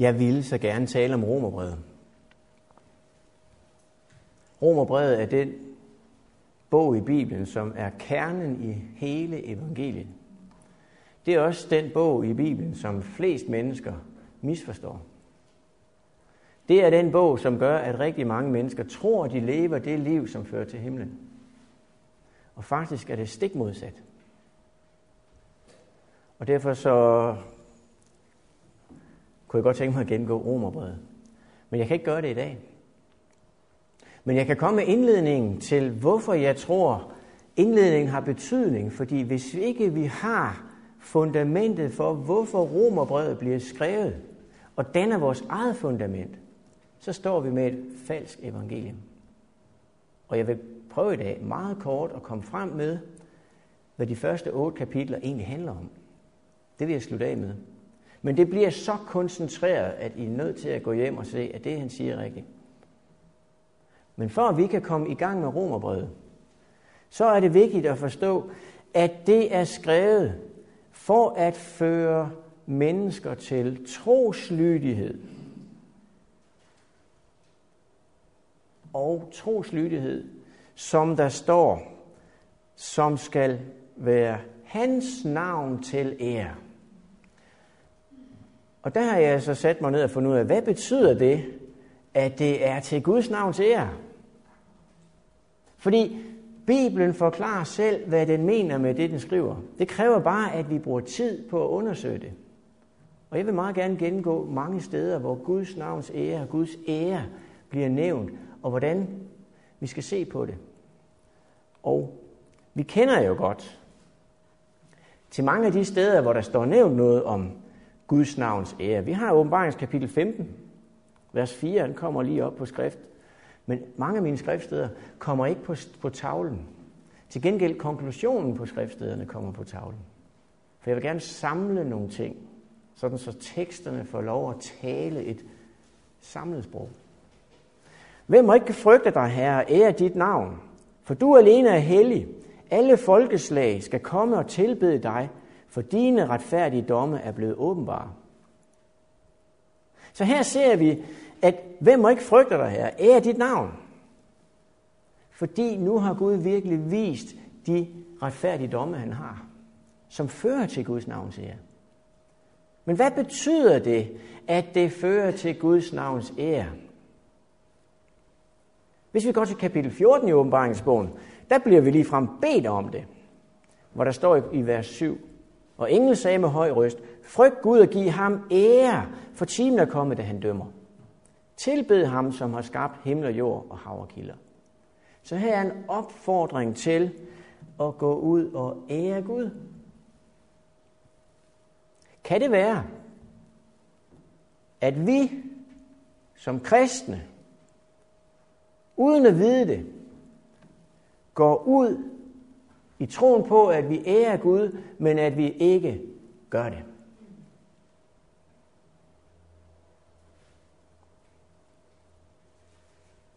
Jeg ville så gerne tale om romerbrevet. Romerbrevet er den bog i Bibelen, som er kernen i hele evangeliet. Det er også den bog i Bibelen, som flest mennesker misforstår. Det er den bog, som gør, at rigtig mange mennesker tror, de lever det liv, som fører til himlen. Og faktisk er det stik modsat. Og derfor så kunne jeg godt tænke mig at gennemgå romerbrevet. Men jeg kan ikke gøre det i dag. Men jeg kan komme med indledningen til, hvorfor jeg tror, indledningen har betydning. Fordi hvis ikke vi har fundamentet for, hvorfor romerbrevet bliver skrevet, og danner vores eget fundament, så står vi med et falsk evangelium. Og jeg vil prøve i dag meget kort at komme frem med, hvad de første otte kapitler egentlig handler om. Det vil jeg slutte af med. Men det bliver så koncentreret, at I er nødt til at gå hjem og se, at det, han siger, er rigtigt. Men for at vi kan komme i gang med romerbrevet, så er det vigtigt at forstå, at det er skrevet for at føre mennesker til troslydighed. Og troslydighed, som der står, som skal være hans navn til ære. Og der har jeg så sat mig ned og fundet ud af, hvad betyder det, at det er til Guds navn til ære? Fordi Bibelen forklarer selv, hvad den mener med det, den skriver. Det kræver bare, at vi bruger tid på at undersøge det. Og jeg vil meget gerne gennemgå mange steder, hvor Guds navns ære, Guds ære bliver nævnt, og hvordan vi skal se på det. Og vi kender jo godt til mange af de steder, hvor der står nævnt noget om Guds navns ære. Vi har åbenbaringskapitel 15, vers 4, den kommer lige op på skrift. Men mange af mine skriftsteder kommer ikke på, på tavlen. Til gengæld konklusionen på skriftstederne kommer på tavlen. For jeg vil gerne samle nogle ting, sådan så teksterne får lov at tale et samlet sprog. Hvem må ikke frygte dig, Herre, ære dit navn? For du alene er hellig. Alle folkeslag skal komme og tilbede dig, for dine retfærdige domme er blevet åbenbare. Så her ser vi, at hvem må ikke frygte dig her? Ære dit navn. Fordi nu har Gud virkelig vist de retfærdige domme, han har, som fører til Guds navns ære. Men hvad betyder det, at det fører til Guds navns ære? Hvis vi går til kapitel 14 i åbenbaringsbogen, der bliver vi lige frem bedt om det, hvor der står i vers 7. Og engel sagde med høj røst, frygt Gud og giv ham ære, for timen er kommet, da han dømmer. Tilbed ham, som har skabt himmel og jord og hav og kilder. Så her er en opfordring til at gå ud og ære Gud. Kan det være, at vi som kristne, uden at vide det, går ud i troen på, at vi ærer Gud, men at vi ikke gør det?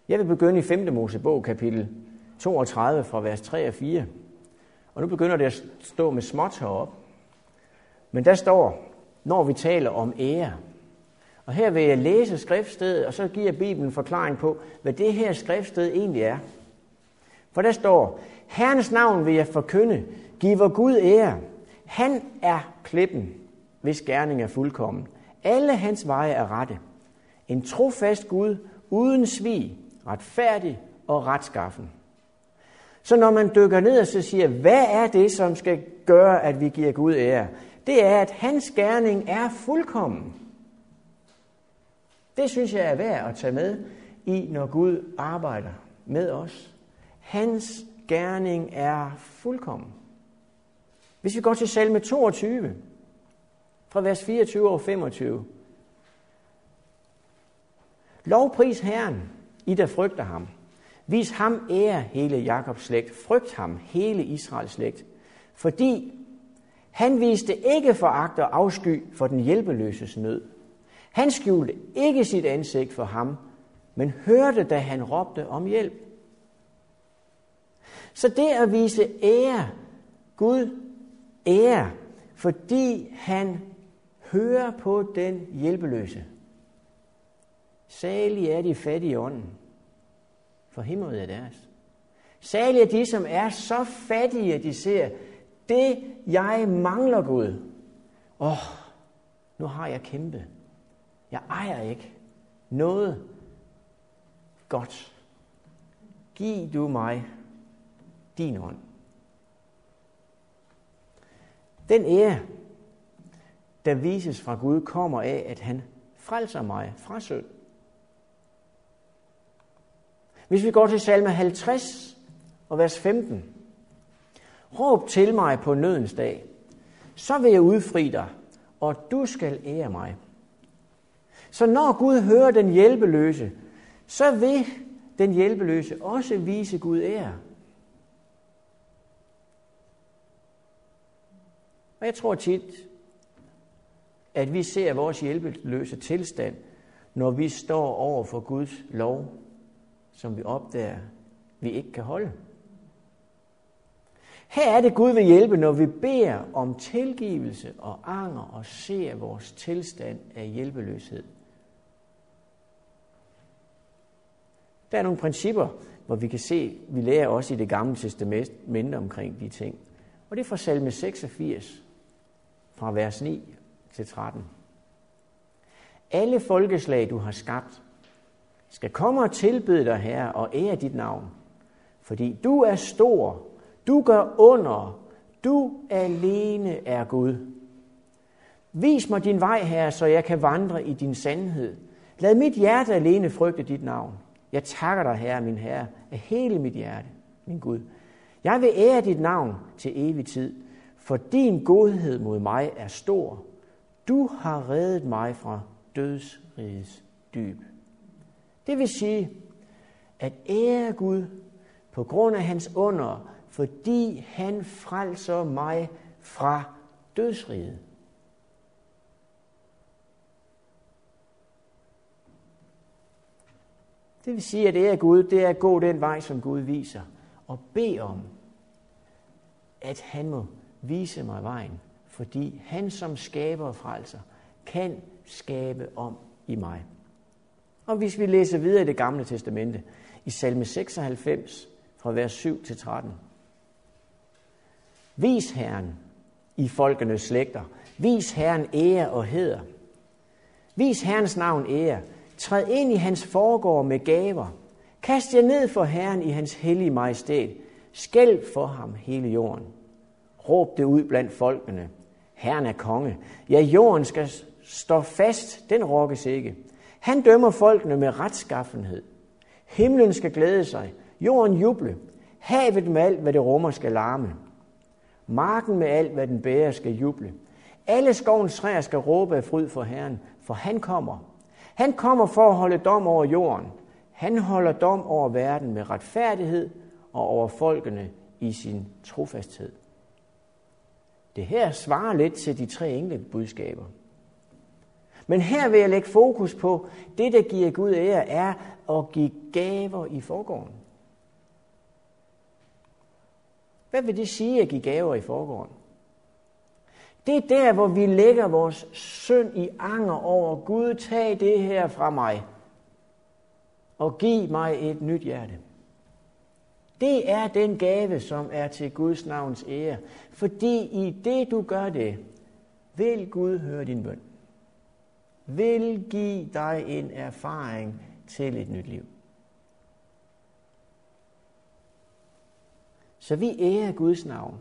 Jeg vil begynde i 5. Mosebog, kapitel 32, fra vers 3 og 4. Og nu begynder det at stå med småt herop. Men der står, når vi taler om ære. Og her vil jeg læse skriftstedet, og så giver Bibelen en forklaring på, hvad det her skriftsted egentlig er. For der står, Herrens navn vil jeg forkynde, giver Gud ære. Han er klippen, hvis gerning er fuldkommen. Alle hans veje er rette. En trofast Gud uden svig, retfærdig og retskaffen. Så når man dykker ned og så siger, hvad er det, som skal gøre, at vi giver Gud ære? Det er, at hans gerning er fuldkommen. Det synes jeg er værd at tage med i, når Gud arbejder med os. Hans gerning er fuldkommen. Hvis vi går til salme 22, fra vers 24 og 25. Lovpris Herren, i der frygter ham. Vis ham ære hele Jakobs slægt. Frygt ham hele Israels slægt. Fordi han viste ikke foragt og afsky for den hjælpeløses nød. Han skjulte ikke sit ansigt for ham, men hørte, da han råbte om hjælp. Så det at vise ære, Gud ære, fordi han hører på den hjælpeløse, Salige er de fattige i ånden, for himmelen er deres. Salige er de, som er så fattige, at de ser, det jeg mangler Gud. Åh, oh, nu har jeg kæmpet. Jeg ejer ikke noget godt. Giv du mig din ånd. Den ære, der vises fra Gud, kommer af, at han frelser mig fra synd. Hvis vi går til salme 50 og vers 15. Råb til mig på nødens dag, så vil jeg udfri dig, og du skal ære mig. Så når Gud hører den hjælpeløse, så vil den hjælpeløse også vise Gud ære. Og jeg tror tit, at vi ser vores hjælpeløse tilstand, når vi står over for Guds lov, som vi opdager, vi ikke kan holde. Her er det Gud vil hjælpe, når vi beder om tilgivelse og anger og ser vores tilstand af hjælpeløshed. Der er nogle principper, hvor vi kan se, vi lærer også i det gamle testament mindre omkring de ting. Og det er fra salme 86, fra vers 9 til 13. Alle folkeslag, du har skabt, skal komme og tilbede dig, her og ære dit navn. Fordi du er stor, du gør under, du alene er Gud. Vis mig din vej, her, så jeg kan vandre i din sandhed. Lad mit hjerte alene frygte dit navn. Jeg takker dig, Herre, min Herre, af hele mit hjerte, min Gud. Jeg vil ære dit navn til evig tid, for din godhed mod mig er stor. Du har reddet mig fra dødsrigets dyb. Det vil sige, at ære Gud på grund af hans under, fordi han frelser mig fra dødsriget. Det vil sige, at ære Gud, det er at gå den vej, som Gud viser, og bede om, at han må vise mig vejen, fordi han som skaber og frelser, kan skabe om i mig. Og hvis vi læser videre i det gamle testamente, i salme 96, fra vers 7 til 13. Vis Herren i folkenes slægter. Vis Herren ære og heder. Vis Herrens navn ære. Træd ind i hans foregård med gaver. Kast jer ned for Herren i hans hellige majestæt. Skælv for ham hele jorden. Råb det ud blandt folkene. Herren er konge. Ja, jorden skal stå fast, den rokkes ikke. Han dømmer folkene med retskaffenhed. Himlen skal glæde sig, jorden juble, havet med alt, hvad det rummer, skal larme. Marken med alt, hvad den bærer, skal juble. Alle skovens træer skal råbe af fryd for Herren, for han kommer. Han kommer for at holde dom over jorden. Han holder dom over verden med retfærdighed og over folkene i sin trofasthed. Det her svarer lidt til de tre enkelte budskaber. Men her vil jeg lægge fokus på, det der giver Gud ære, er at give gaver i forgården. Hvad vil det sige at give gaver i forgården? Det er der, hvor vi lægger vores synd i anger over, Gud, tag det her fra mig, og giv mig et nyt hjerte. Det er den gave, som er til Guds navns ære. Fordi i det, du gør det, vil Gud høre din bøn vil give dig en erfaring til et nyt liv. Så vi ærer Guds navn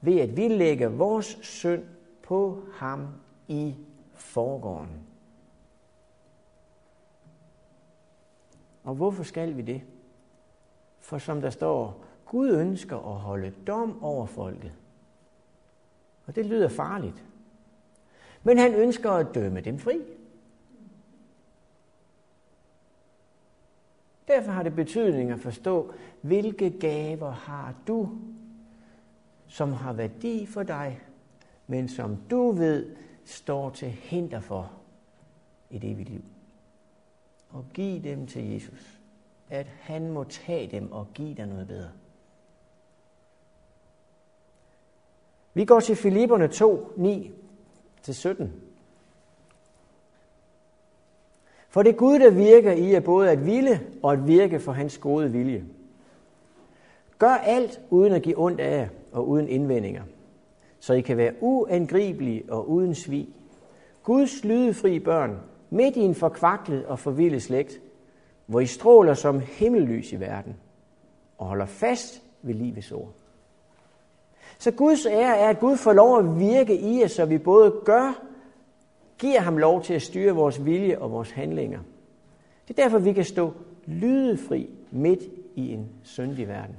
ved, at vi lægger vores synd på ham i forgården. Og hvorfor skal vi det? For som der står, Gud ønsker at holde dom over folket. Og det lyder farligt. Men han ønsker at dømme dem fri. Derfor har det betydning at forstå, hvilke gaver har du, som har værdi for dig, men som du ved står til hinder for et evigt liv. Og giv dem til Jesus. At han må tage dem og give dig noget bedre. Vi går til Filipperne 2, 9 til 17. For det er Gud, der virker i jer både at ville og at virke for hans gode vilje. Gør alt uden at give ondt af jer og uden indvendinger, så I kan være uangribelige og uden svig. Guds lydefri børn, midt i en forkvaklet og forvildet slægt, hvor I stråler som himmellys i verden og holder fast ved livets ord. Så Guds ære er, at Gud får lov at virke i os, så vi både gør, giver ham lov til at styre vores vilje og vores handlinger. Det er derfor, vi kan stå lydefri midt i en syndig verden.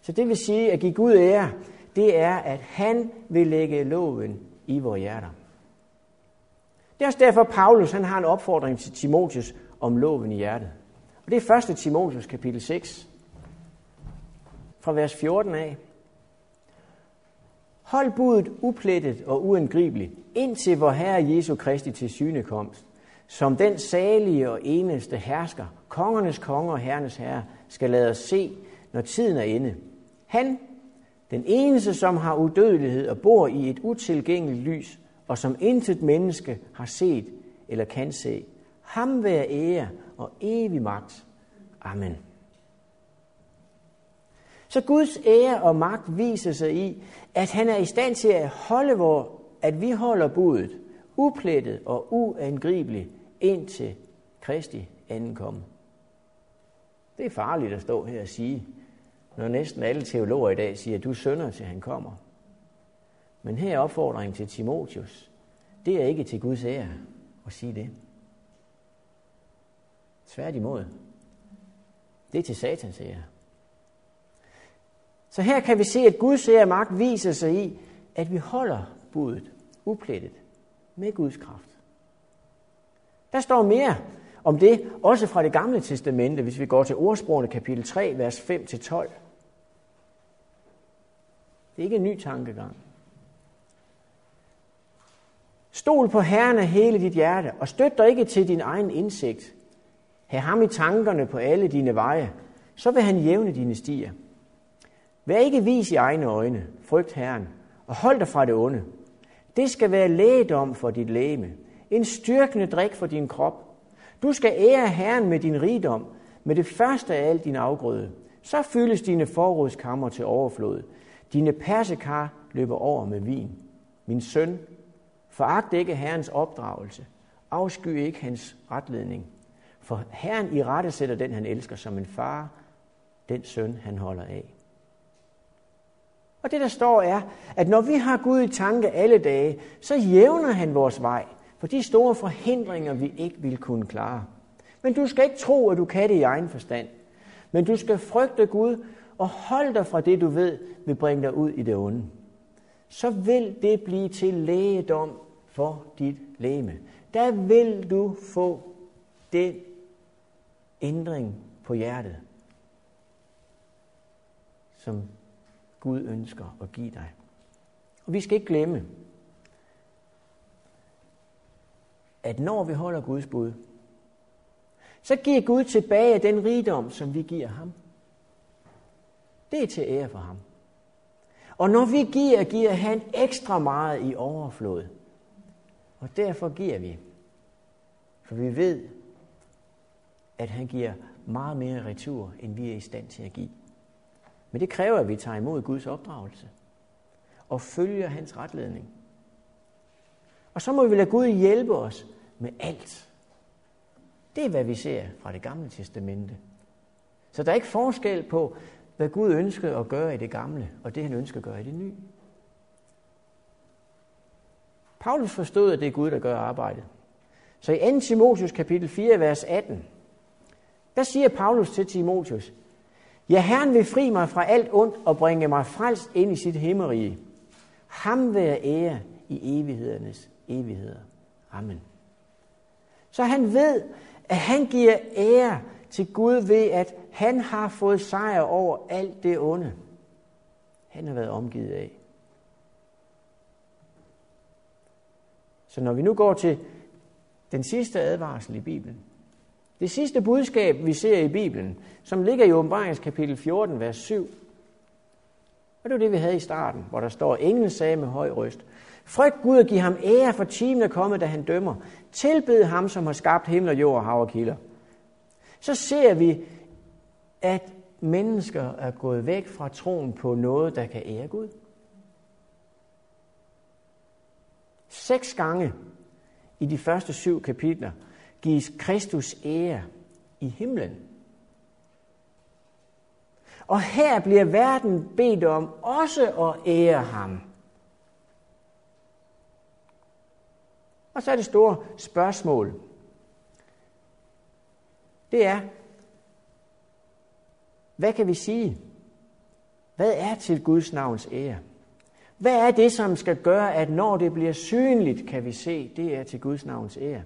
Så det vil sige, at give Gud ære, det er, at han vil lægge loven i vores hjerter. Det er også derfor, Paulus han har en opfordring til Timotius om loven i hjertet. Og det er 1. Timotius kapitel 6, fra vers 14 af. Hold budet uplettet og uangribeligt, indtil vor Herre Jesu Kristi til synekomst, som den salige og eneste hersker, kongernes konge og herrenes herre, skal lade os se, når tiden er inde. Han, den eneste, som har udødelighed og bor i et utilgængeligt lys, og som intet menneske har set eller kan se. Ham være ære og evig magt. Amen. Så Guds ære og magt viser sig i, at han er i stand til at holde vor, at vi holder budet, uplettet og uangribeligt, indtil Kristi anden. Det er farligt at stå her og sige, når næsten alle teologer i dag siger, at du sønder til han kommer. Men her er opfordringen til Timotius. Det er ikke til Guds ære at sige det. Tværtimod. Det er til satans ære. Så her kan vi se, at Guds ære magt viser sig i, at vi holder budet uplettet med Guds kraft. Der står mere om det, også fra det gamle testamente, hvis vi går til ordsprogene kapitel 3, vers 5-12. Det er ikke en ny tankegang. Stol på Herren af hele dit hjerte, og støt dig ikke til din egen indsigt. Hav ham i tankerne på alle dine veje, så vil han jævne dine stier. Vær ikke vis i egne øjne, frygt Herren, og hold dig fra det onde. Det skal være lægedom for dit læme, en styrkende drik for din krop. Du skal ære Herren med din rigdom, med det første af alt din afgrøde. Så fyldes dine forrådskammer til overflod. Dine persekar løber over med vin. Min søn, foragt ikke Herrens opdragelse. Afsky ikke hans retledning. For Herren i rette sætter den, han elsker, som en far, den søn, han holder af. Og det, der står, er, at når vi har Gud i tanke alle dage, så jævner han vores vej for de store forhindringer, vi ikke vil kunne klare. Men du skal ikke tro, at du kan det i egen forstand. Men du skal frygte Gud og holde dig fra det, du ved, vil bringe dig ud i det onde. Så vil det blive til lægedom for dit læme. Der vil du få den ændring på hjertet, som Gud ønsker at give dig. Og vi skal ikke glemme, at når vi holder Guds bud, så giver Gud tilbage den rigdom, som vi giver ham. Det er til ære for ham. Og når vi giver, giver han ekstra meget i overflod. Og derfor giver vi. For vi ved, at han giver meget mere retur, end vi er i stand til at give. Men det kræver, at vi tager imod Guds opdragelse og følger hans retledning. Og så må vi lade Gud hjælpe os med alt. Det er, hvad vi ser fra det gamle testamente. Så der er ikke forskel på, hvad Gud ønskede at gøre i det gamle, og det han ønsker at gøre i det nye. Paulus forstod, at det er Gud, der gør arbejdet. Så i 2. Timotius kapitel 4, vers 18, der siger Paulus til Timotius, Ja, Herren vil fri mig fra alt ondt og bringe mig frelst ind i sit himmerige. Ham være ære i evighedernes evigheder. Amen. Så han ved, at han giver ære til Gud ved, at han har fået sejr over alt det onde. Han har været omgivet af. Så når vi nu går til den sidste advarsel i Bibelen, det sidste budskab, vi ser i Bibelen, som ligger i åbenbaringskapitel 14, vers 7, Og det var det, vi havde i starten, hvor der står, englen sagde med høj røst, Frygt Gud og giv ham ære for timen er kommet, da han dømmer. Tilbed ham, som har skabt himmel og jord og hav og kilder. Så ser vi, at mennesker er gået væk fra troen på noget, der kan ære Gud. Seks gange i de første syv kapitler gives Kristus ære i himlen. Og her bliver verden bedt om også at ære ham. Og så er det store spørgsmål. Det er, hvad kan vi sige? Hvad er til Guds navns ære? Hvad er det, som skal gøre, at når det bliver synligt, kan vi se, det er til Guds navns ære?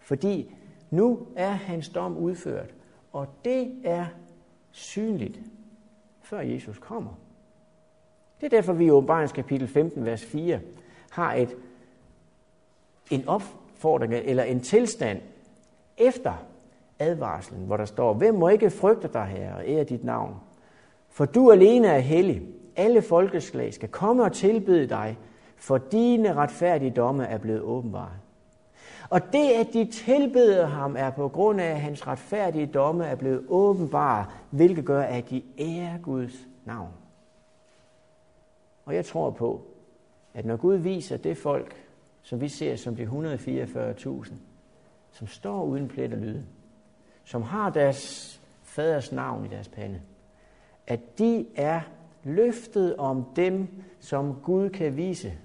Fordi nu er hans dom udført, og det er synligt, før Jesus kommer. Det er derfor, vi i åbenbaringskapitel 15, vers 4, har et, en opfordring eller en tilstand efter advarslen, hvor der står, Hvem må ikke frygte dig, Herre, og ære dit navn? For du alene er hellig. Alle folkeslag skal komme og tilbede dig, for dine retfærdige domme er blevet åbenbare. Og det, at de tilbeder ham, er på grund af, at hans retfærdige domme er blevet åbenbare, hvilket gør, at de ærer Guds navn. Og jeg tror på, at når Gud viser det folk, som vi ser som de 144.000, som står uden plet og lyde, som har deres faders navn i deres pande, at de er løftet om dem, som Gud kan vise,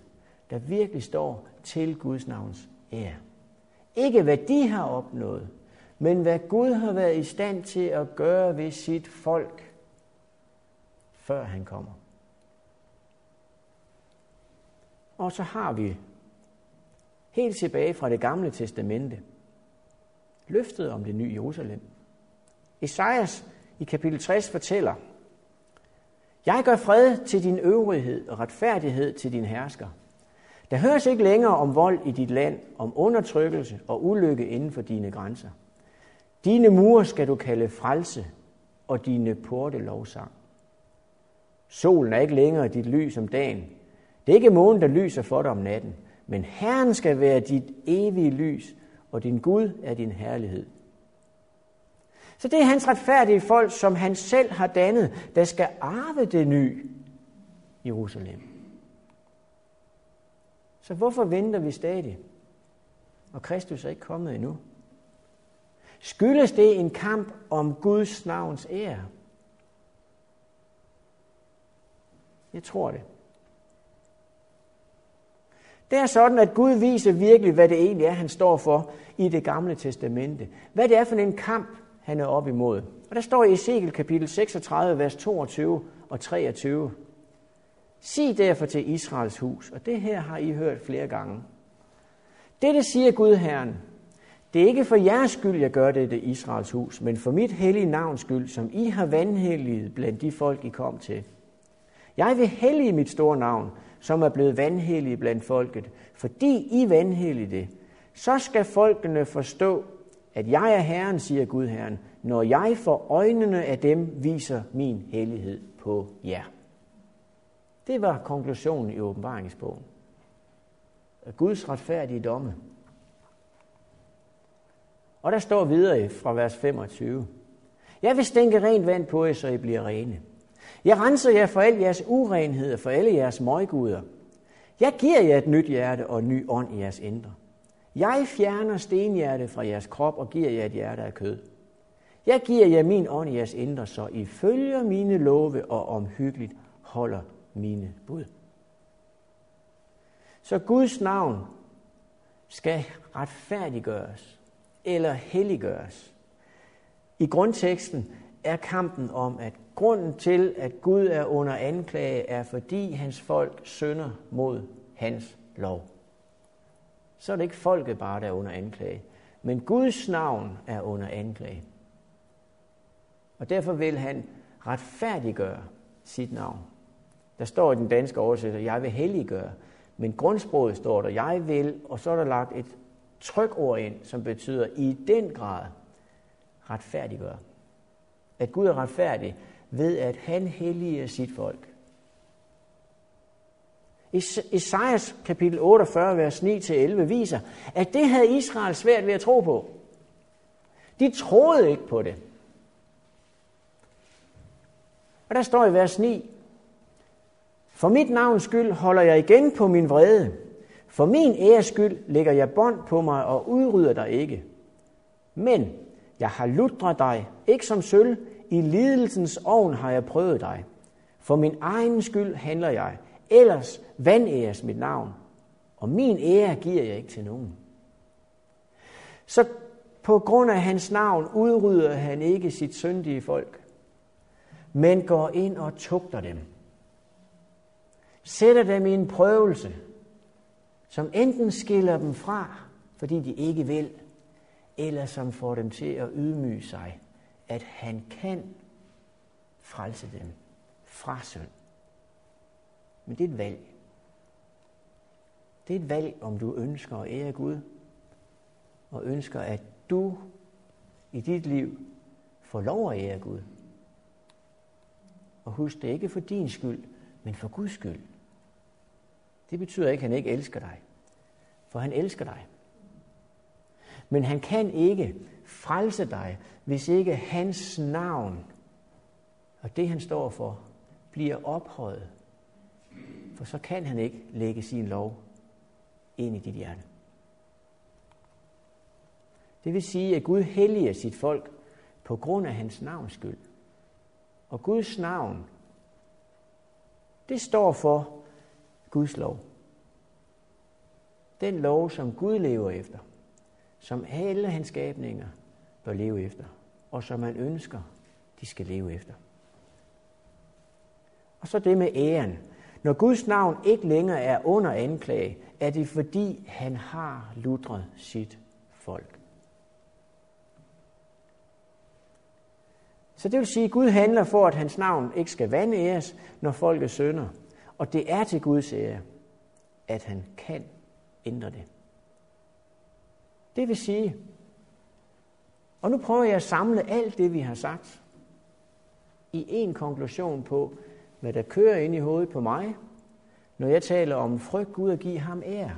der virkelig står til Guds navns ære. Ikke hvad de har opnået, men hvad Gud har været i stand til at gøre ved sit folk, før han kommer. Og så har vi helt tilbage fra det gamle testamente løftet om det nye Jerusalem. Esajas i kapitel 60 fortæller, jeg gør fred til din øvrighed og retfærdighed til din hersker. Der høres ikke længere om vold i dit land, om undertrykkelse og ulykke inden for dine grænser. Dine mure skal du kalde frelse, og dine porte lovsang. Solen er ikke længere dit lys om dagen. Det er ikke månen, der lyser for dig om natten, men Herren skal være dit evige lys, og din Gud er din herlighed. Så det er hans retfærdige folk, som han selv har dannet, der skal arve det nye Jerusalem. Så hvorfor venter vi stadig? Og Kristus er ikke kommet endnu. Skyldes det en kamp om Guds navns ære? Jeg tror det. Det er sådan, at Gud viser virkelig, hvad det egentlig er, han står for i det gamle testamente. Hvad det er for en kamp, han er op imod. Og der står i Ezekiel kapitel 36, vers 22 og 23. Sig derfor til Israels hus, og det her har I hørt flere gange. Dette siger Gud Herren, det er ikke for jeres skyld, jeg gør det, Israels hus, men for mit hellige navns skyld, som I har vandhelliget blandt de folk, I kom til. Jeg vil hellige mit store navn, som er blevet vandhellige blandt folket, fordi I vandhellige det. Så skal folkene forstå, at jeg er Herren, siger Gud Herren, når jeg for øjnene af dem viser min hellighed på jer. Det var konklusionen i åbenbaringsbogen. Guds retfærdige domme. Og der står videre fra vers 25. Jeg vil stænke rent vand på jer, så I bliver rene. Jeg renser jer for al jeres urenhed og for alle jeres møguder. Jeg giver jer et nyt hjerte og en ny ånd i jeres indre. Jeg fjerner stenhjerte fra jeres krop og giver jer et hjerte af kød. Jeg giver jer min ånd i jeres indre, så I følger mine love og omhyggeligt holder mine bud. Så Guds navn skal retfærdiggøres eller helliggøres. I grundteksten er kampen om, at grunden til, at Gud er under anklage, er fordi hans folk synder mod hans lov. Så er det ikke folket bare, der er under anklage, men Guds navn er under anklage. Og derfor vil han retfærdiggøre sit navn. Der står i den danske oversættelse, jeg vil helliggøre. Men grundsproget står der, jeg vil, og så er der lagt et trykord ind, som betyder i den grad retfærdiggøre. At Gud er retfærdig ved, at han helliger sit folk. Esajas kapitel 48, vers 9-11 viser, at det havde Israel svært ved at tro på. De troede ikke på det. Og der står i vers 9, For mit navns skyld holder jeg igen på min vrede. For min æres skyld lægger jeg bånd på mig og udrydder dig ikke. Men jeg har lutret dig, ikke som sølv, i lidelsens ovn har jeg prøvet dig. For min egen skyld handler jeg, ellers vandæres mit navn, og min ære giver jeg ikke til nogen. Så på grund af hans navn udrydder han ikke sit syndige folk, men går ind og tugter dem. Sætter dem i en prøvelse, som enten skiller dem fra, fordi de ikke vil, eller som får dem til at ydmyge sig, at han kan frelse dem fra synd. Men det er et valg. Det er et valg, om du ønsker at ære Gud, og ønsker, at du i dit liv får lov at ære Gud. Og husk, det er ikke for din skyld, men for Guds skyld. Det betyder ikke, at han ikke elsker dig. For han elsker dig. Men han kan ikke frelse dig, hvis ikke hans navn og det, han står for, bliver ophøjet. For så kan han ikke lægge sin lov ind i dit hjerte. Det vil sige, at Gud helliger sit folk på grund af hans navns skyld. Og Guds navn, det står for Guds lov. Den lov, som Gud lever efter, som alle hans skabninger bør leve efter, og som man ønsker, de skal leve efter. Og så det med æren. Når Guds navn ikke længere er under anklage, er det fordi han har ludret sit folk. Så det vil sige, at Gud handler for, at hans navn ikke skal vandæres, når folk er sønder. Og det er til Guds ære, at han kan ændre det. Det vil sige, og nu prøver jeg at samle alt det, vi har sagt, i en konklusion på, hvad der kører ind i hovedet på mig, når jeg taler om frygt Gud og give ham ære.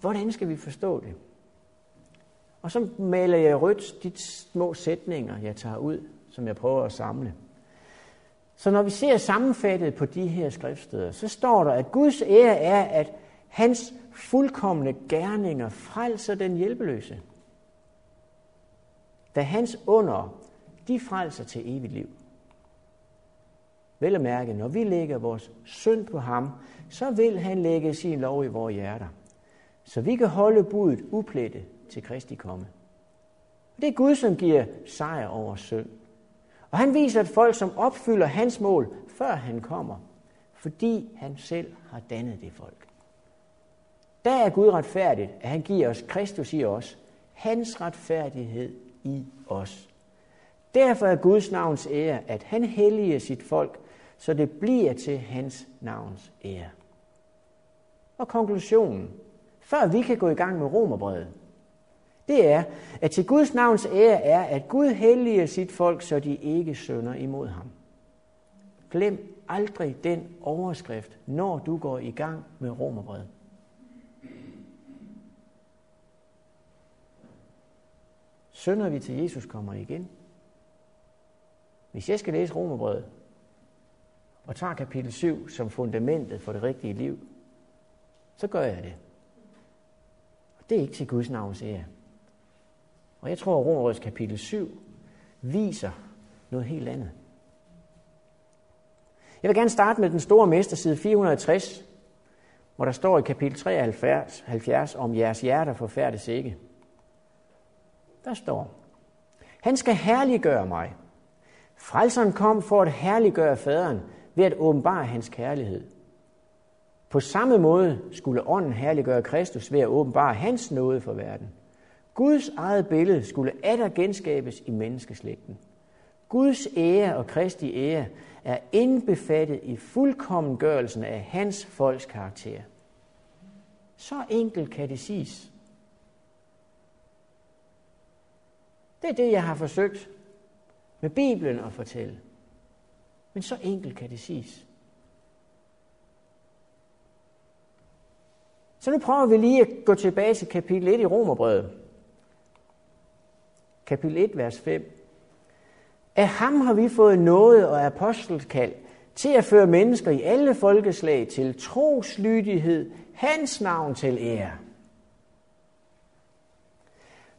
Hvordan skal vi forstå det? Og så maler jeg rødt de små sætninger, jeg tager ud, som jeg prøver at samle. Så når vi ser sammenfattet på de her skriftsteder, så står der, at Guds ære er, at hans fuldkommende gerninger frelser den hjælpeløse. Da hans under, de frelser til evigt liv. Vel at mærke, når vi lægger vores synd på ham, så vil han lægge sin lov i vores hjerter. Så vi kan holde budet uplettet til Kristi komme. Det er Gud, som giver sejr over synd. Og han viser et folk, som opfylder hans mål, før han kommer, fordi han selv har dannet det folk. Der er Gud retfærdigt, at han giver os Kristus i os, hans retfærdighed i os. Derfor er Guds navns ære, at han helliger sit folk, så det bliver til hans navns ære. Og konklusionen, før vi kan gå i gang med romerbrevet, det er, at til Guds navns ære er, at Gud helliger sit folk, så de ikke sønder imod ham. Glem aldrig den overskrift, når du går i gang med romerbrevet. Sønder vi til Jesus kommer igen. Hvis jeg skal læse romerbrevet, og tager kapitel 7 som fundamentet for det rigtige liv, så gør jeg det. Og det er ikke til Guds navns ære. Og jeg tror, at Romerbrøds kapitel 7 viser noget helt andet. Jeg vil gerne starte med den store mester, side 460, hvor der står i kapitel 73 70, om jeres hjerter forfærdes ikke. Der står, han skal herliggøre mig. Frelseren kom for at herliggøre faderen ved at åbenbare hans kærlighed. På samme måde skulle ånden herliggøre Kristus ved at åbenbare hans nåde for verden. Guds eget billede skulle atter genskabes i menneskeslægten. Guds ære og Kristi ære er indbefattet i fuldkommengørelsen af hans folks karakter. Så enkelt kan det siges. Det er det, jeg har forsøgt med Bibelen at fortælle. Men så enkelt kan det siges. Så nu prøver vi lige at gå tilbage til kapitel 1 i Romerbrevet. Kapitel 1, vers 5. Af ham har vi fået noget og apostelkald til at føre mennesker i alle folkeslag til troslydighed, hans navn til ære.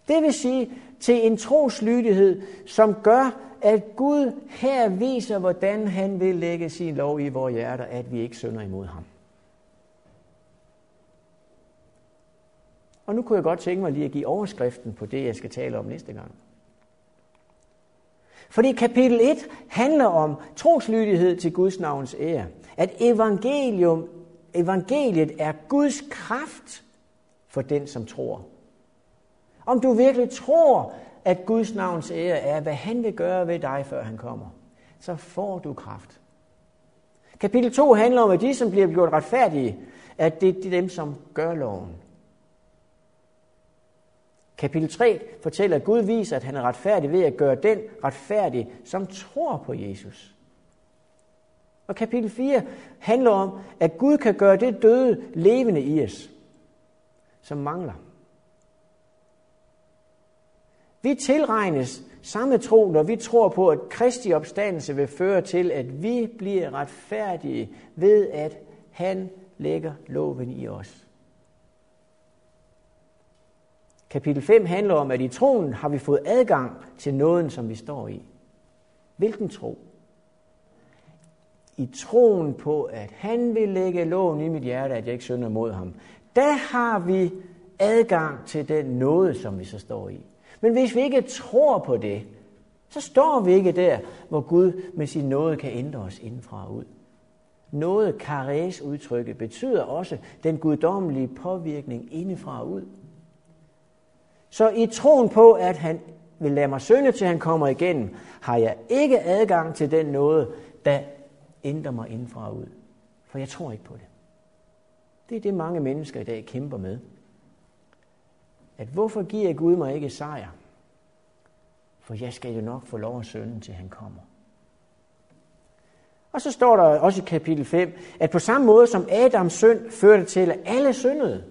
Det vil sige til en troslydighed, som gør, at Gud her viser, hvordan han vil lægge sin lov i vores hjerter, at vi ikke synder imod ham. Og nu kunne jeg godt tænke mig lige at give overskriften på det, jeg skal tale om næste gang. Fordi kapitel 1 handler om troslydighed til Guds navns ære. At evangelium, evangeliet er Guds kraft for den, som tror. Om du virkelig tror, at Guds navns ære er, hvad han vil gøre ved dig, før han kommer, så får du kraft. Kapitel 2 handler om, at de, som bliver gjort retfærdige, at det er dem, som gør loven. Kapitel 3 fortæller, at Gud viser, at han er retfærdig ved at gøre den retfærdig, som tror på Jesus. Og kapitel 4 handler om, at Gud kan gøre det døde levende i os, som mangler. Vi tilregnes samme tro, når vi tror på, at Kristi opstandelse vil føre til, at vi bliver retfærdige ved, at han lægger loven i os. Kapitel 5 handler om, at i troen har vi fået adgang til nåden, som vi står i. Hvilken tro? I troen på, at han vil lægge loven i mit hjerte, at jeg ikke synder mod ham. Der har vi adgang til den nåde, som vi så står i. Men hvis vi ikke tror på det, så står vi ikke der, hvor Gud med sin nåde kan ændre os indfra og ud. Noget kares udtrykket betyder også den guddommelige påvirkning indefra og ud. Så i troen på, at han vil lade mig synde, til han kommer igennem, har jeg ikke adgang til den noget, der ændrer mig indfra og ud. For jeg tror ikke på det. Det er det, mange mennesker i dag kæmper med. At hvorfor giver Gud mig ikke sejr? For jeg skal jo nok få lov at synde, til han kommer. Og så står der også i kapitel 5, at på samme måde som Adams synd førte til, at alle syndede,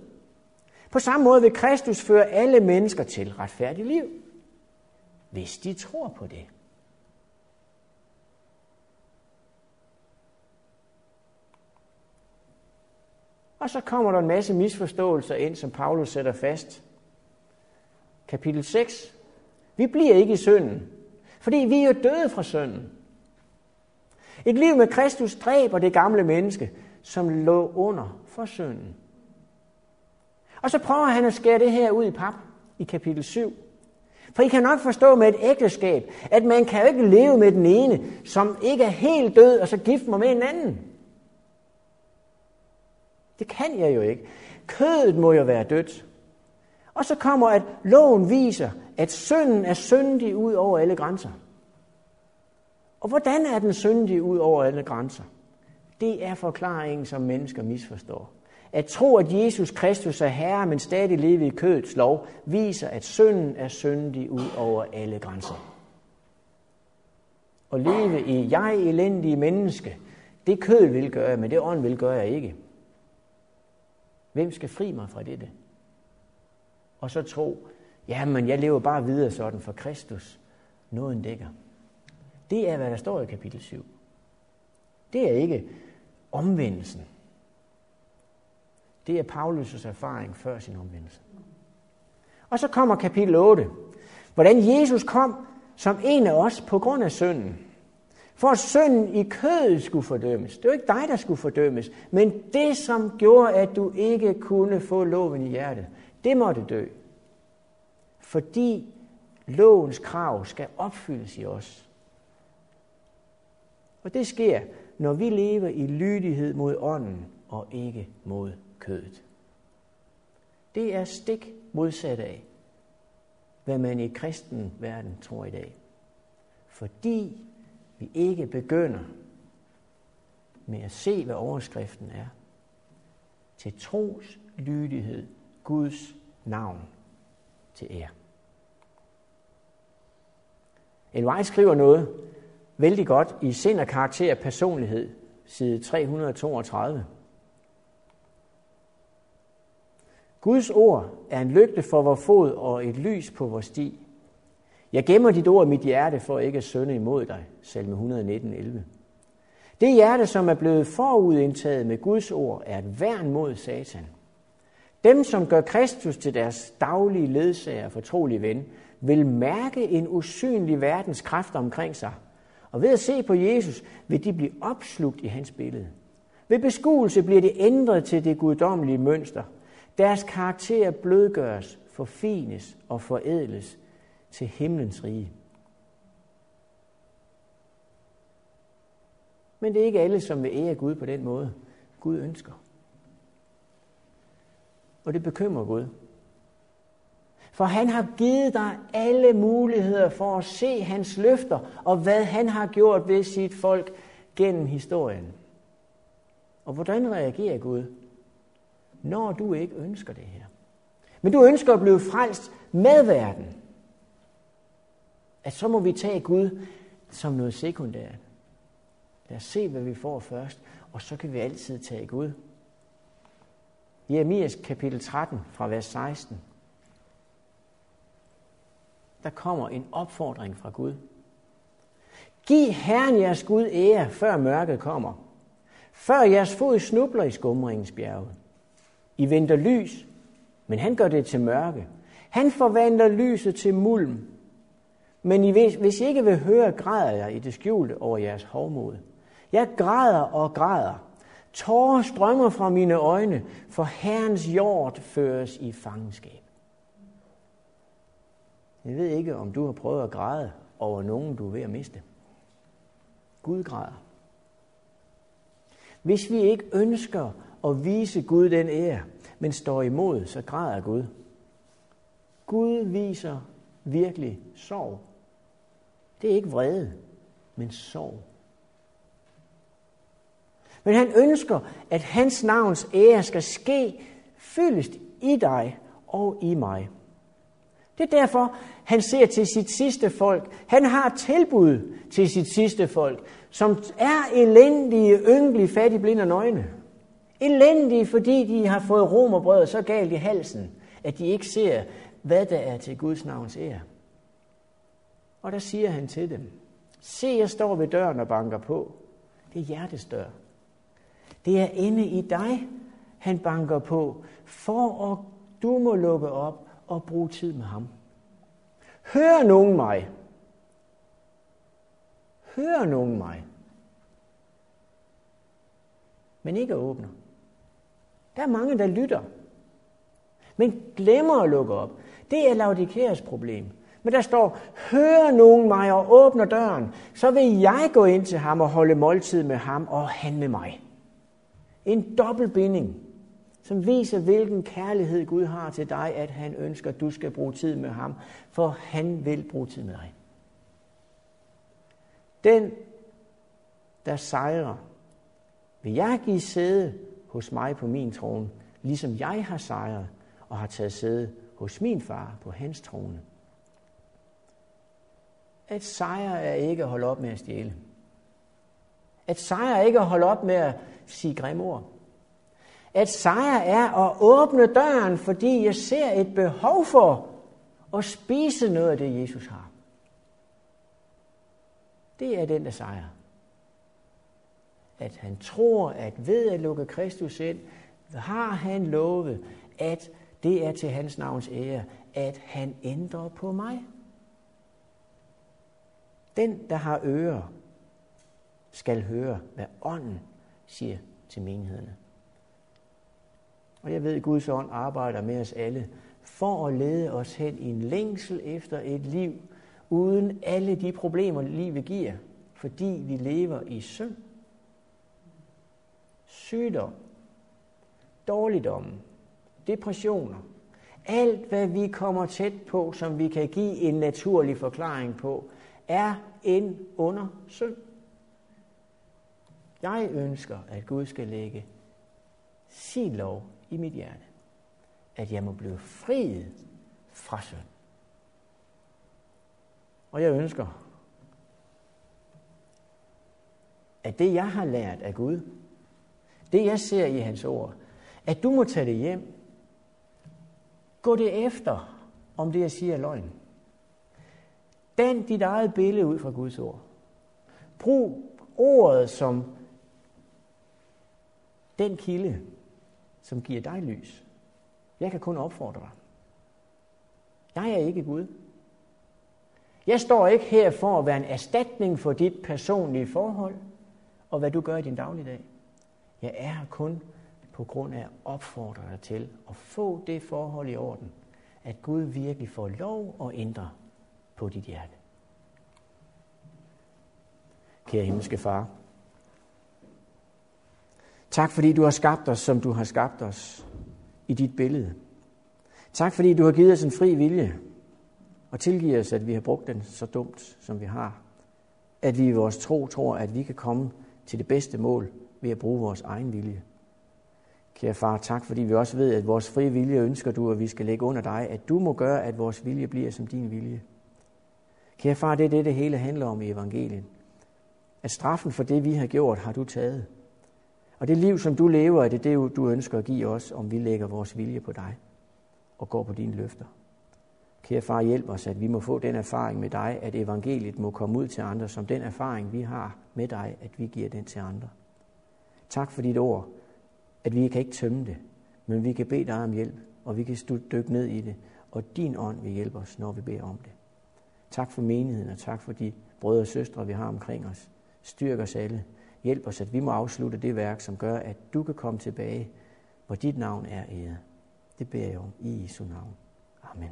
på samme måde vil Kristus føre alle mennesker til retfærdigt liv, hvis de tror på det. Og så kommer der en masse misforståelser ind, som Paulus sætter fast. Kapitel 6. Vi bliver ikke i synden, fordi vi er jo døde fra synden. Et liv med Kristus dræber det gamle menneske, som lå under for synden. Og så prøver han at skære det her ud i pap i kapitel 7. For I kan nok forstå med et ægteskab, at man kan jo ikke leve med den ene, som ikke er helt død, og så gifte mig med en anden. Det kan jeg jo ikke. Kødet må jo være dødt. Og så kommer, at loven viser, at synden er syndig ud over alle grænser. Og hvordan er den syndig ud over alle grænser? Det er forklaringen, som mennesker misforstår. At tro, at Jesus Kristus er Herre, men stadig leve i kødets lov, viser, at synden er syndig ud over alle grænser. At leve i jeg elendige menneske, det kød vil gøre, men det ånd vil gøre jeg ikke. Hvem skal fri mig fra dette? Og så tro, jamen jeg lever bare videre sådan for Kristus. Nåden dækker. Det er, hvad der står i kapitel 7. Det er ikke omvendelsen. Det er Paulus' erfaring før sin omvendelse. Og så kommer kapitel 8. Hvordan Jesus kom som en af os på grund af synden. For at synden i kødet skulle fordømmes. Det var ikke dig, der skulle fordømmes, men det, som gjorde, at du ikke kunne få loven i hjertet, det måtte dø. Fordi lovens krav skal opfyldes i os. Og det sker, når vi lever i lydighed mod ånden og ikke mod kødet. Det er stik modsat af, hvad man i kristen verden tror i dag. Fordi vi ikke begynder med at se, hvad overskriften er, til tros lydighed, Guds navn til ære. Elvej skriver noget vældig godt i sind og karakter og personlighed, side 332. Guds ord er en lygte for vores fod og et lys på vores sti. Jeg gemmer dit ord i mit hjerte for ikke at sønde imod dig. Salme 119, 11. Det hjerte, som er blevet forudindtaget med Guds ord, er et værn mod Satan. Dem, som gør Kristus til deres daglige ledsager og fortrolige ven, vil mærke en usynlig verdens kraft omkring sig. Og ved at se på Jesus, vil de blive opslugt i hans billede. Ved beskuelse bliver det ændret til det guddommelige mønster. Deres karakter blødgøres, forfines og forædles til himlens rige. Men det er ikke alle, som vil ære Gud på den måde, Gud ønsker. Og det bekymrer Gud. For han har givet dig alle muligheder for at se hans løfter, og hvad han har gjort ved sit folk gennem historien. Og hvordan reagerer Gud, når du ikke ønsker det her? Men du ønsker at blive frelst med verden. At så må vi tage Gud som noget sekundært. Lad os se, hvad vi får først, og så kan vi altid tage Gud. Jeremias kapitel 13 fra vers 16. Der kommer en opfordring fra Gud. Giv Herren jeres Gud ære, før mørket kommer. Før jeres fod snubler i skumringens bjerge. I venter lys, men han gør det til mørke. Han forvandler lyset til mulm. Men I, hvis I ikke vil høre, græder jeg i det skjulte over jeres hovmod. Jeg græder og græder. Tårer strømmer fra mine øjne, for Herrens jord føres i fangenskab. Jeg ved ikke, om du har prøvet at græde over nogen, du er ved at miste. Gud græder. Hvis vi ikke ønsker at vise Gud den ære, men står imod, så græder Gud. Gud viser virkelig sorg. Det er ikke vrede, men sorg. Men han ønsker, at hans navns ære skal ske fyldest i dig og i mig. Det er derfor, han ser til sit sidste folk. Han har tilbud til sit sidste folk, som er elendige, ynkelige, fattige, blinde og nøgne. Elendige, fordi de har fået romerbrød så galt i halsen, at de ikke ser, hvad der er til Guds navns ære. Og der siger han til dem, se, jeg står ved døren og banker på. Det er hjertets dør. Det er inde i dig, han banker på, for at du må lukke op og bruge tid med ham. Hør nogen mig. Hør nogen mig. Men ikke åbner. Der er mange, der lytter, men glemmer at lukke op. Det er Laudikeres problem. Men der står, hør nogen mig og åbner døren, så vil jeg gå ind til ham og holde måltid med ham og han med mig. En dobbeltbinding, som viser, hvilken kærlighed Gud har til dig, at han ønsker, at du skal bruge tid med ham, for han vil bruge tid med dig. Den, der sejrer, vil jeg give sæde hos mig på min trone, ligesom jeg har sejret og har taget sæde hos min far på hans trone. At sejre er ikke at holde op med at stjæle. At sejre er ikke at holde op med at sige grimme ord. At sejre er at åbne døren, fordi jeg ser et behov for at spise noget af det, Jesus har. Det er den, der sejrer. At han tror, at ved at lukke Kristus ind, har han lovet, at det er til hans navns ære, at han ændrer på mig. Den, der har ører, skal høre, hvad ånden siger til menighederne. Og jeg ved, at Guds ånd arbejder med os alle for at lede os hen i en længsel efter et liv uden alle de problemer, livet giver, fordi vi lever i synd, sygdom, dårligdom, depressioner, alt hvad vi kommer tæt på, som vi kan give en naturlig forklaring på, er en under synd. Jeg ønsker, at Gud skal lægge sin lov i mit hjerte. At jeg må blive friet fra synd. Og jeg ønsker, at det jeg har lært af Gud, det jeg ser i hans ord, at du må tage det hjem Gå det efter, om det jeg siger er løgn. Dan dit eget billede ud fra Guds ord. Brug ordet som den kilde, som giver dig lys. Jeg kan kun opfordre dig. Jeg er ikke Gud. Jeg står ikke her for at være en erstatning for dit personlige forhold og hvad du gør i din dagligdag. Jeg er her kun på grund af at opfordre dig til at få det forhold i orden, at Gud virkelig får lov at ændre på dit hjerte. Kære himmelske far, tak fordi du har skabt os, som du har skabt os i dit billede. Tak fordi du har givet os en fri vilje, og tilgiver os, at vi har brugt den så dumt, som vi har. At vi i vores tro tror, at vi kan komme til det bedste mål ved at bruge vores egen vilje. Kære far, tak fordi vi også ved, at vores frie vilje ønsker du, at vi skal lægge under dig, at du må gøre, at vores vilje bliver som din vilje. Kære far, det er det, det hele handler om i evangeliet. At straffen for det, vi har gjort, har du taget. Og det liv, som du lever, er det det, du ønsker at give os, om vi lægger vores vilje på dig og går på dine løfter. Kære far, hjælp os, at vi må få den erfaring med dig, at evangeliet må komme ud til andre, som den erfaring, vi har med dig, at vi giver den til andre. Tak for dit ord, at vi kan ikke tømme det, men vi kan bede dig om hjælp, og vi kan dykke ned i det, og din ånd vil hjælpe os, når vi beder om det. Tak for menigheden, og tak for de brødre og søstre, vi har omkring os. Styrk os alle. Hjælp os, at vi må afslutte det værk, som gør, at du kan komme tilbage, hvor dit navn er æret. Det beder jeg om i Jesu navn. Amen.